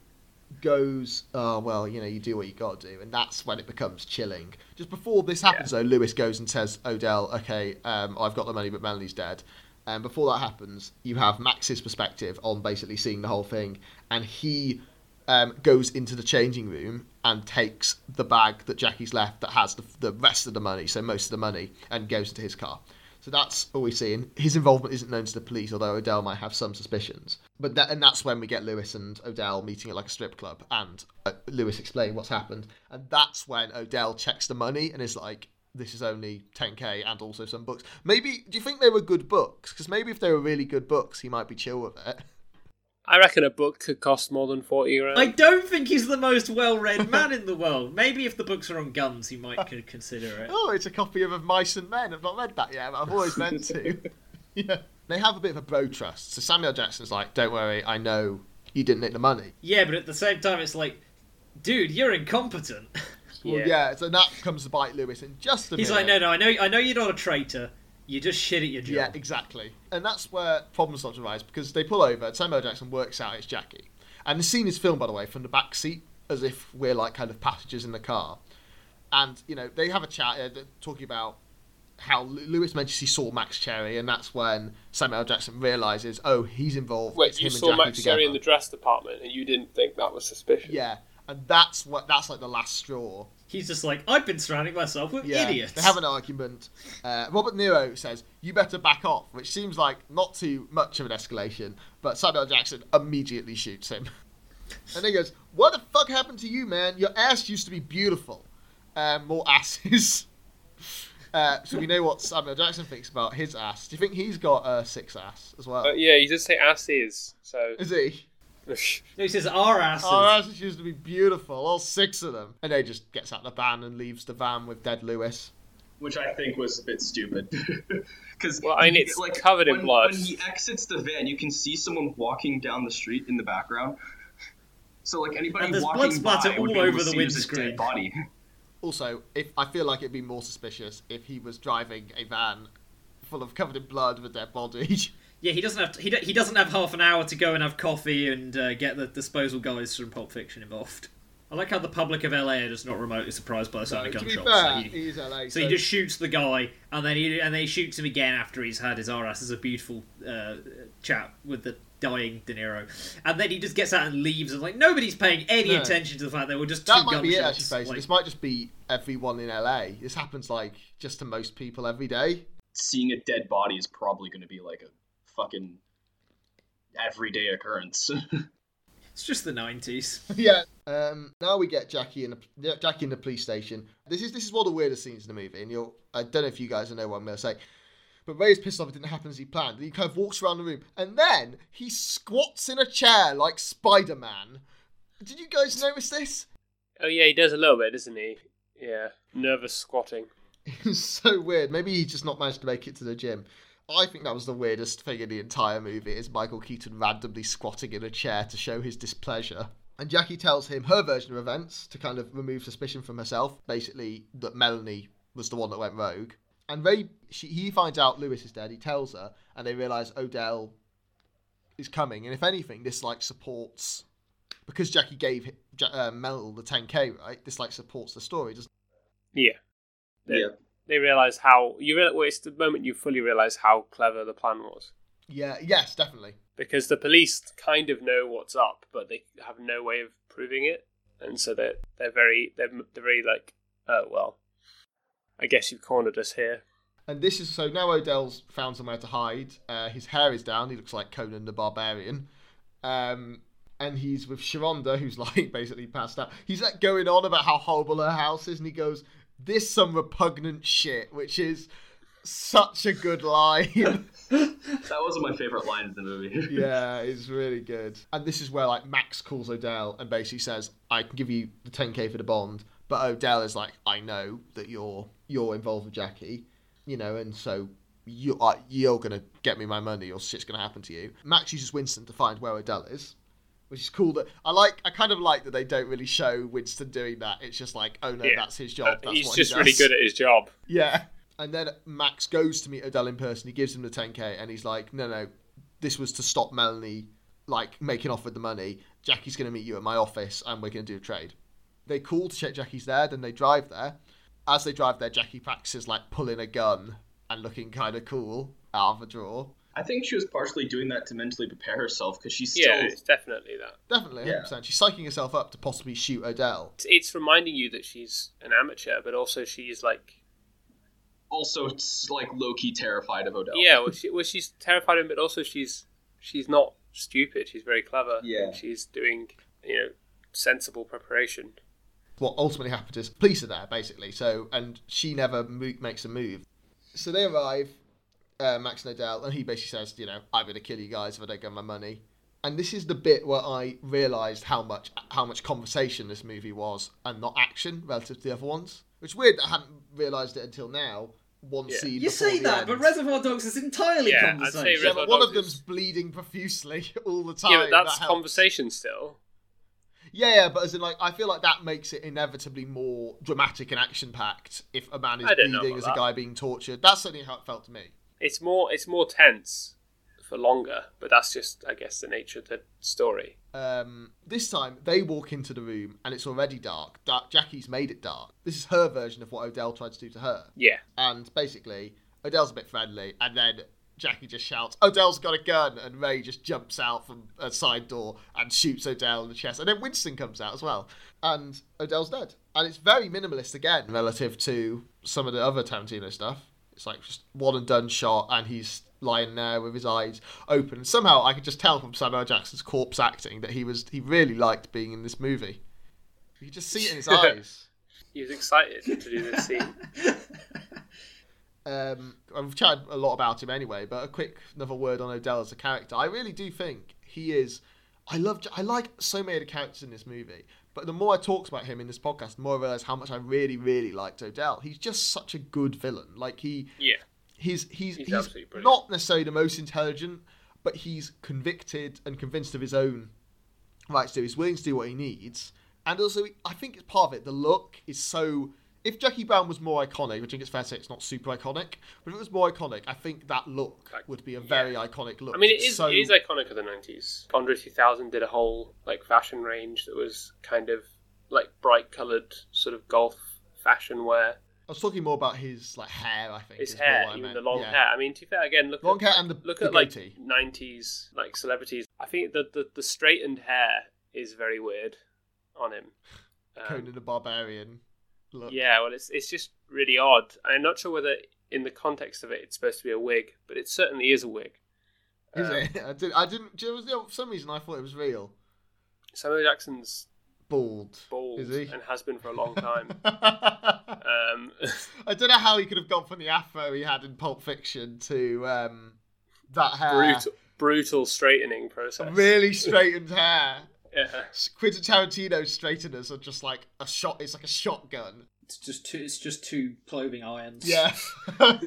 goes, "Oh well, you know, you do what you got to do," and that's when it becomes chilling. Just before this happens, though, Lewis goes and says, "Ordell, okay, um, I've got the money, but Melanie's dead." And before that happens, you have Max's perspective on basically seeing the whole thing, and he um, goes into the changing room and takes the bag that Jackie's left that has the, the rest of the money, so most of the money, and goes into his car. So that's all we see. And his involvement isn't known to the police, although Ordell might have some suspicions. But that, and that's when we get Lewis and Ordell meeting at like a strip club, and uh, Lewis explain what's happened, and that's when Ordell checks the money and is like, "This is only 10k and also some books." Maybe do you think they were good books? Because maybe if they were really good books, he might be chill with it. I reckon a book could cost more than forty grand. I don't think he's the most well-read man in the world. Maybe if the books are on guns, he might con- consider it. Oh, it's a copy of Of Mice and Men. I've not read that yet, but I've always meant to. yeah. They have a bit of a bro trust. So Samuel Jackson's like, don't worry, I know you didn't nick the money. Yeah, but at the same time, it's like, dude, you're incompetent. Well, Yeah. yeah, so that comes to bite Lewis in just a He's minute. like, no, no, I know, I know you're not a traitor. You're just shit at your job. Yeah, exactly. And that's where problems start to arise because they pull over, Samuel Jackson works out it's Jackie. And the scene is filmed, by the way, from the back seat as if we're like kind of passengers in the car. And, you know, they have a chat uh, talking about how Lewis mentions he saw Max Cherry, and that's when Samuel Jackson realizes, oh, he's involved. Wait, it's you him saw and Jackie Max together. Cherry in the dress department, and you didn't think that was suspicious? Yeah, and that's what that's like the last straw. He's just like, I've been surrounding myself with Yeah, idiots. they have an argument. Uh, Robert Nero says, "You better back off," which seems like not too much of an escalation. But Samuel Jackson immediately shoots him, and he goes, "What the fuck happened to you, man? Your ass used to be beautiful. Um, more asses." Uh, so we know what Samuel Jackson thinks about his ass. Do you think he's got a six ass as well? Uh, yeah, he did say asses. so. Is he? No, he says our asses. Our asses used to be beautiful, all six of them. And they just gets out the van and leaves the van with dead Lewis. Which I think was a bit stupid. Because Well, I mean, it's like covered in blood. When he exits the van, you can see someone walking down the street in the background. So like anybody And there's walking blood splatter by would all be able over the see it as a windscreen. dead body. Also, if I feel like it'd be more suspicious if he was driving a van full of covered in blood with a dead body. Yeah, he doesn't have to, he, do- he doesn't have half an hour to go and have coffee and uh, get the disposal guys from Pulp Fiction involved. I like how the public of LA are just not remotely surprised by the sound to of be gunshots. fair, so he, he's LA. so he just shoots the guy, and then he and then he shoots him again after he's had his RS as a beautiful uh, chat with the dying De Niro, and then he just gets out and leaves, and like nobody's paying any No. attention to the fact there were just two that might be it. gunshots. Actually, Faisal. like- this might just be everyone in LA. This happens like just to most people every day. Seeing a dead body is probably going to be like a fucking everyday occurrence. it's just the nineties. yeah. Um, now we get Jackie in the Jackie in the police station. This is this is one of the weirdest scenes in the movie, and you'll I don't know if you guys know what I'm going to say. But Ray's pissed off it didn't happen as he planned. And he kind of walks around the room, and then he squats in a chair like Spider Man. Did you guys notice this? Oh, yeah, he does a little bit, doesn't he? Yeah. Nervous squatting. It's so weird. Maybe he just not managed to make it to the gym. I think that was the weirdest thing in the entire movie is Michael Keaton randomly squatting in a chair to show his displeasure. And Jackie tells him her version of events to kind of remove suspicion from herself, basically that Melanie was the one that went rogue. And Ray, she, he finds out Lewis is dead. He tells her, and they realize Ordell is coming. And if anything, this like supports because Jackie gave uh, Mel the 10k, right? This like supports the story, doesn't? Yeah. They, Yeah. They realize how you realize. Well, it's the moment you fully realize how clever the plan was. Yeah. Yes, definitely. because the police kind of know what's up, but they have no way of proving it, and so they're they're very they're, they're very like, oh well, I guess you've cornered us here. And this is so now Ordell's found somewhere to hide. Uh, his hair is down. He looks like Conan the Barbarian. Um, and he's with Sharonda, who's like basically passed out. He's like going on about how horrible her house is, and he goes, "This some repugnant shit," which is such a good line. That wasn't my favorite line in the movie. yeah, it's really good. And this is where like Max calls Ordell and basically says, "I can give you the 10k for the bond," but Ordell is like, "I know that you're you're involved with Jackie, you know, and so." You are, you're gonna get me my money, or shit's gonna happen to you. Max uses Winston to find where Ordell is, which is cool. That I like. I kind of like that they don't really show Winston doing that. It's just like, oh no, Yeah. that's his job. That's he's just he really good at his job. Yeah. And then Max goes to meet Ordell in person. He gives him the 10k, and he's like, "No, no, this was to stop Melanie like making off with the money. Jackie's going to meet you at my office, and we're going to do a trade." They call to check Jackie's there. Then they drive there. As they drive there, Jackie practices like pulling a gun and looking kind of cool out of a drawer. I think she was partially doing that to mentally prepare herself because she's still. Yeah, it's definitely that. Definitely, Yeah. 100%. She's psyching herself up to possibly shoot Ordell. It's, it's reminding you that she's an amateur, but also she's like, also it's like low key terrified of Ordell. yeah, well, she, well, she's terrified of him, but also she's she's not stupid. She's very clever. Yeah. she's doing you know sensible preparation. what ultimately happens is police are there basically. So and she never mo- makes a move. So they arrive, uh, Max and Ordell, and he basically says, you know, I'm gonna kill you guys if I don't get my money. And this is the bit where I realised how much how much conversation this movie was and not action relative to the other ones. Which is weird that I hadn't realised it until now. One Yeah. scene. You before say the that, end. but Reservoir Dogs is entirely Yeah, conversation. yeah, but one of them's is- bleeding profusely all the time. yeah, but that's That conversation still. Yeah, yeah, but as in like, I feel like that makes it inevitably more dramatic and action packed if a man is I don't know bleeding as that. a guy being tortured. That's certainly how it felt to me. It's more it's more tense for longer, but that's just I guess the nature of the story. Um, this time they walk into the room and it's already dark. dark. Jackie's made it dark. This is her version of what Ordell tried to do to her, Yeah, and basically Ordell's a bit friendly, and then. Jackie just shouts, Ordell's got a gun, and Ray just jumps out from a side door and shoots Ordell in the chest. And then Winston comes out as well. And Ordell's dead. And it's very minimalist again relative to some of the other Tarantino stuff. It's like just one and done shot, and he's lying there with his eyes open. And somehow I could just tell from Samuel Jackson's corpse acting that he was he really liked being in this movie. You could just see it in his eyes. he was excited to do this scene. Um, I've chatted a lot about him anyway, but a quick another word on Ordell as a character. I really do think he is. I love. I like so many of the characters in this movie, but the more I talked about him in this podcast, the more I realize how much I really, really liked Ordell. He's just such a good villain. Like he, Yeah, he's he's He's he's, not necessarily the most intelligent, but he's convicted and convinced of his own rights to. He's willing to do what he needs, and also I think it's part of it. The look is so. If Jackie Brown was more iconic, which I think it's fair to say it's not super iconic, but if it was more iconic, I think that look would be a very iconic look. I mean It's so, it is iconic of the nineties. Andre 2000 did a whole like fashion range that was kind of like bright coloured sort of golf fashion wear. I was talking more about his like hair. I think His hair, even the long Yeah. hair. I mean, to be fair, again, look Long at, hair and the- look the at like nineties like celebrities. I think the, the the straightened hair is very weird on him. Um, Conan the Barbarian look. yeah, well, it's it's just really odd. I'm not sure whether in the context of it it's supposed to be a wig, but it certainly is a wig. Is Um, it? I, did, I didn't. do you know, For some reason, I thought it was real. Samuel Jackson's Bald. bald Is he? and has been for a long time. I um, don't know how he could have gone from the afro he had in Pulp Fiction to um, that hair. brutal, brutal straightening process. Really straightened hair. Yeah. Quentin Tarantino's straighteners are just like a shot. It's like a shotgun. It's just two. It's just two clothing irons. Yeah.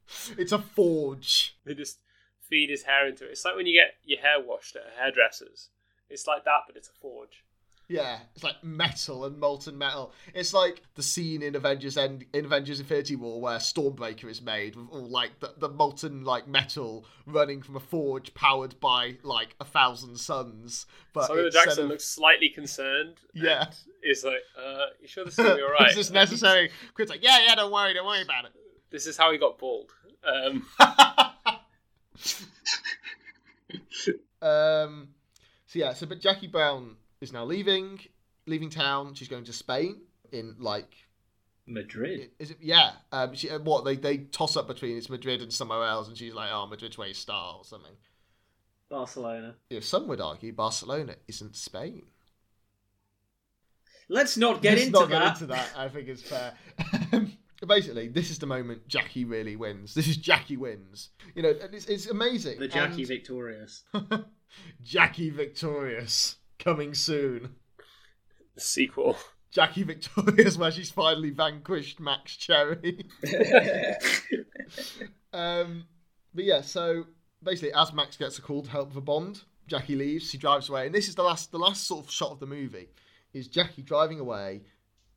it's a forge. They just feed his hair into it. It's like when you get your hair washed at a hairdresser's. It's like that, but it's a forge. Yeah, it's like metal and molten metal. It's like the scene in Avengers End in Avengers Infinity War where Stormbreaker is made with all like the, the molten like metal running from a forge powered by like a thousand suns. But Samuel Jackson of- looks slightly concerned. Yeah. and Is like, uh, you sure this is gonna be alright? is this necessary? Quid's like, yeah, yeah, don't worry, don't worry about it." This is how he got bald. Um, um, so yeah, so but Jackie Brown is now leaving, leaving town. She's going to Spain in like Madrid. Is it? Yeah. Um. She, uh, what they they toss up between it's Madrid and somewhere else, and she's like, "Oh, Madrid's where you start" or something. Barcelona. If some would argue Barcelona isn't Spain. Let's not get Let's into not that. get into that. I think it's fair. Basically, this is the moment Jackie really wins. This is Jackie wins. You know, it's, it's amazing. The Jackie And- victorious. Jackie victorious coming soon. the sequel. Jackie victorious, where she's finally vanquished Max Cherry. Um, but yeah, so basically, as Max gets a call to help a bond, Jackie leaves. She drives away, and this is the last, the last sort of shot of the movie is Jackie driving away,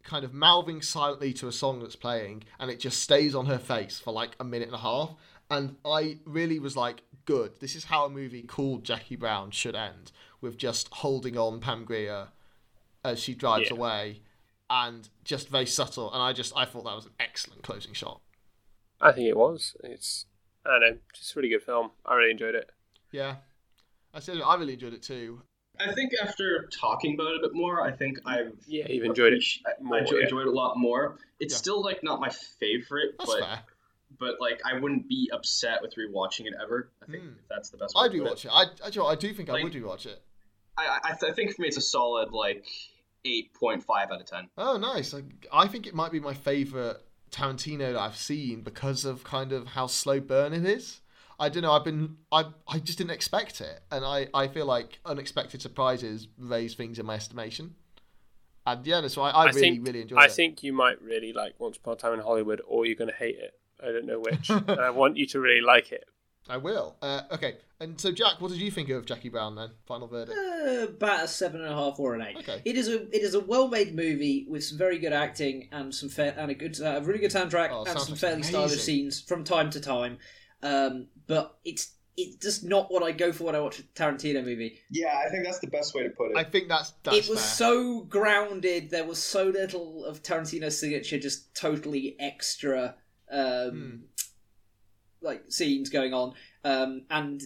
kind of mouthing silently to a song that's playing, and it just stays on her face for like a minute and a half. And I really was like, good. This is how a movie called Jackie Brown should end, with just holding on Pam Grier as she drives Yeah. away, and just very subtle. And I just, I thought that was an excellent closing shot. I think it was. It's I don't know, just a really good film. I really enjoyed it. Yeah. I said I really enjoyed it too. I think after talking about it a bit more, I think I've Yeah, you've enjoyed it I- more, I enjoy- yeah. enjoyed it a lot more. It's Yeah. still like not my favorite, That's but fair. But like I wouldn't be upset with rewatching it ever. I think Hmm. that's the best. I'd to put rewatch it. I, I, do you know what, I do think I would rewatch it. I I, I, th- I think for me it's a solid like eight point five out of ten. Oh, nice. I, I think it might be my favourite Tarantino that I've seen because of kind of how slow burn it is. I don't know. I've been. I. I just didn't expect it, and I. I feel like unexpected surprises raise things in my estimation. And yeah, so I. I, really, think really enjoyed I it. I think you might really like Once Upon a Time in Hollywood, or you're gonna hate it. I don't know which. and I want you to really like it. I will. Uh, okay. And so, Jack, what did you think of Jackie Brown then? Final verdict. Uh, about a seven and a half or an eight. Okay. It is a it is a well made movie with some very good acting and some fair and a good uh, a really good soundtrack Oh, and some fairly stylish scenes from time to time. Um, but it's it's just not what I go for when I watch a Tarantino movie. Yeah, I think that's the best way to put it. I think that's that's it was fair. so grounded. There was so little of Tarantino's signature, just totally extra, um, Hmm. like scenes going on. Um, and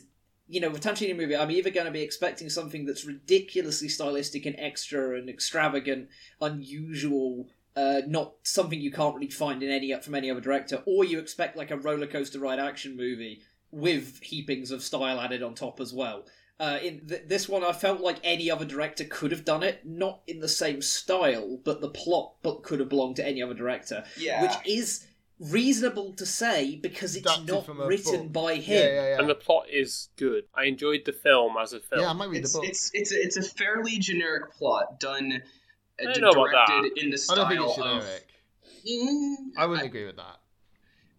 you know, with Tarantino movie, I'm either going to be expecting something that's ridiculously stylistic and extra and extravagant, unusual. Uh, not something you can't really find in any from any other director, or you expect like a roller coaster ride action movie with heapings of style added on top as well. Uh, in th- this one, I felt like any other director could have done it, not in the same style, but the plot but could have belonged to any other director, yeah, which is reasonable to say because it's Adapted not written book. by him. yeah, yeah. And the plot is good. I enjoyed the film as a film. yeah, I might read it's the book. it's it's a, it's a fairly generic plot done. Uh, I d- don't know about directed in the I style don't think it's of. generic. Mm, I wouldn't agree with that.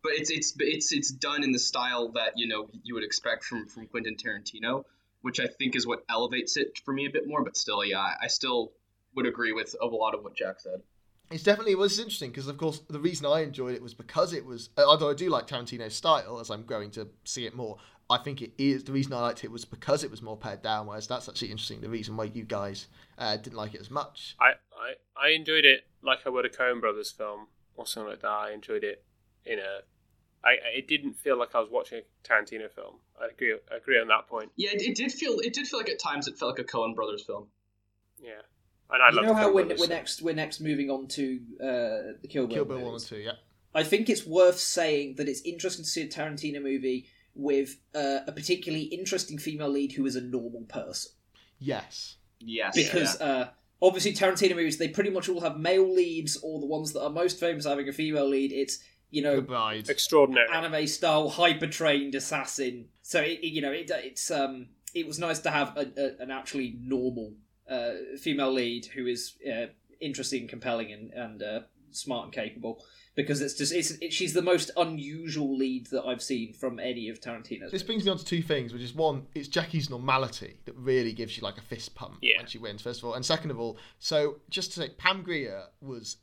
but it's it's it's it's done in the style that you know you would expect from from Quentin Tarantino, which I think is what elevates it for me a bit more. But still, yeah, I- I still would agree with a lot of what Jack said. It's definitely it was interesting because, of course, the reason I enjoyed it was because it was. uh, Although I do like Tarantino's style, as I'm growing to see it more, I think it is the reason I liked it was because it was more pared down. Whereas that's actually interesting. The reason why you guys uh, didn't like it as much. I, I, I enjoyed it like I would a Coen Brothers film or something like that. I enjoyed it in a. I, I- it didn't feel like I was watching a Tarantino film. I agree. I agree on that point. Yeah, it, it did feel it did feel like at times it felt like a Coen Brothers film. Yeah, and I you love know how we're, we're next we're next moving on to uh, the Kill Bill. Kill Bill one and two, yeah. I think it's worth saying that it's interesting to see a Tarantino movie with uh, a particularly interesting female lead who is a normal person. Yes. Yes, because uh, obviously Tarantino movies they pretty much all have male leads, or the ones that are most famous having a female lead. It's you know Extraordinary. anime style hyper trained assassin. So it, it- you know it, it's um it was nice to have a, a, an actually normal uh, female lead who is uh, interesting, compelling, and and uh, smart and capable because it's just it's it, she's the most unusual lead that I've seen from any of Tarantino's. This brings me on to two things, which is one, it's Jackie's normality that really gives you like a fist pump Yeah. when she wins, first of all. And second of all, so just to say, Pam Grier was.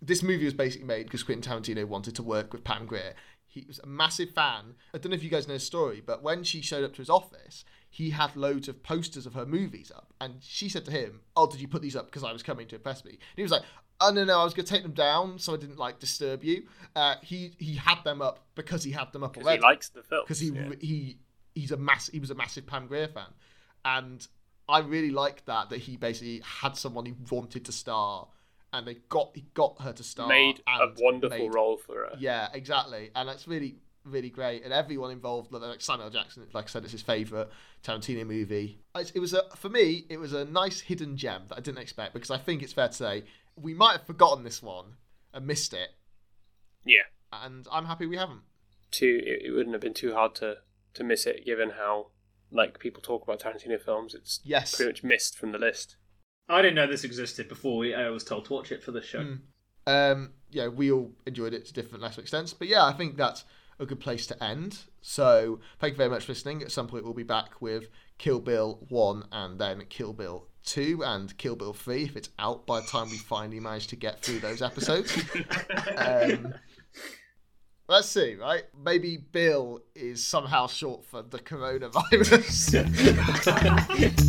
This movie was basically made because Quentin Tarantino wanted to work with Pam Grier. He was a massive fan. I don't know if you guys know his story, but when she showed up to his office, he had loads of posters of her movies up. And she said to him, Oh, did you put these up because I was coming to impress me? And he was like, Oh no no, I was gonna take them down so I didn't like disturb you. Uh, he he had them up because he had them up Because already he likes the film. because he yeah. he he's a mass he was a massive Pam Grier fan, and I really liked that that he basically had someone he wanted to star, and they got he got her to star. made a wonderful made- role for her. Yeah, exactly, and that's really really great, and everyone involved, like Samuel Jackson, like I said, it's his favorite Tarantino movie. It was a for me, it was a nice hidden gem that I didn't expect because I think it's fair to say we might have forgotten this one and missed it, Yeah. and I'm happy we haven't. Too, it, it wouldn't have been too hard to to miss it, given how like people talk about Tarantino films. It's Yes. pretty much missed from the list. I didn't know this existed before we, I was told to watch it for this show. Mm. Um, yeah, we all enjoyed it to different lesser extents, but yeah, I think that's a good place to end. So thank you very much for listening. At some point, we'll be back with Kill Bill one and then Kill Bill two and Kill Bill three if it's out by the time we finally manage to get through those episodes. um, let's see, right? Maybe Bill is somehow short for the coronavirus.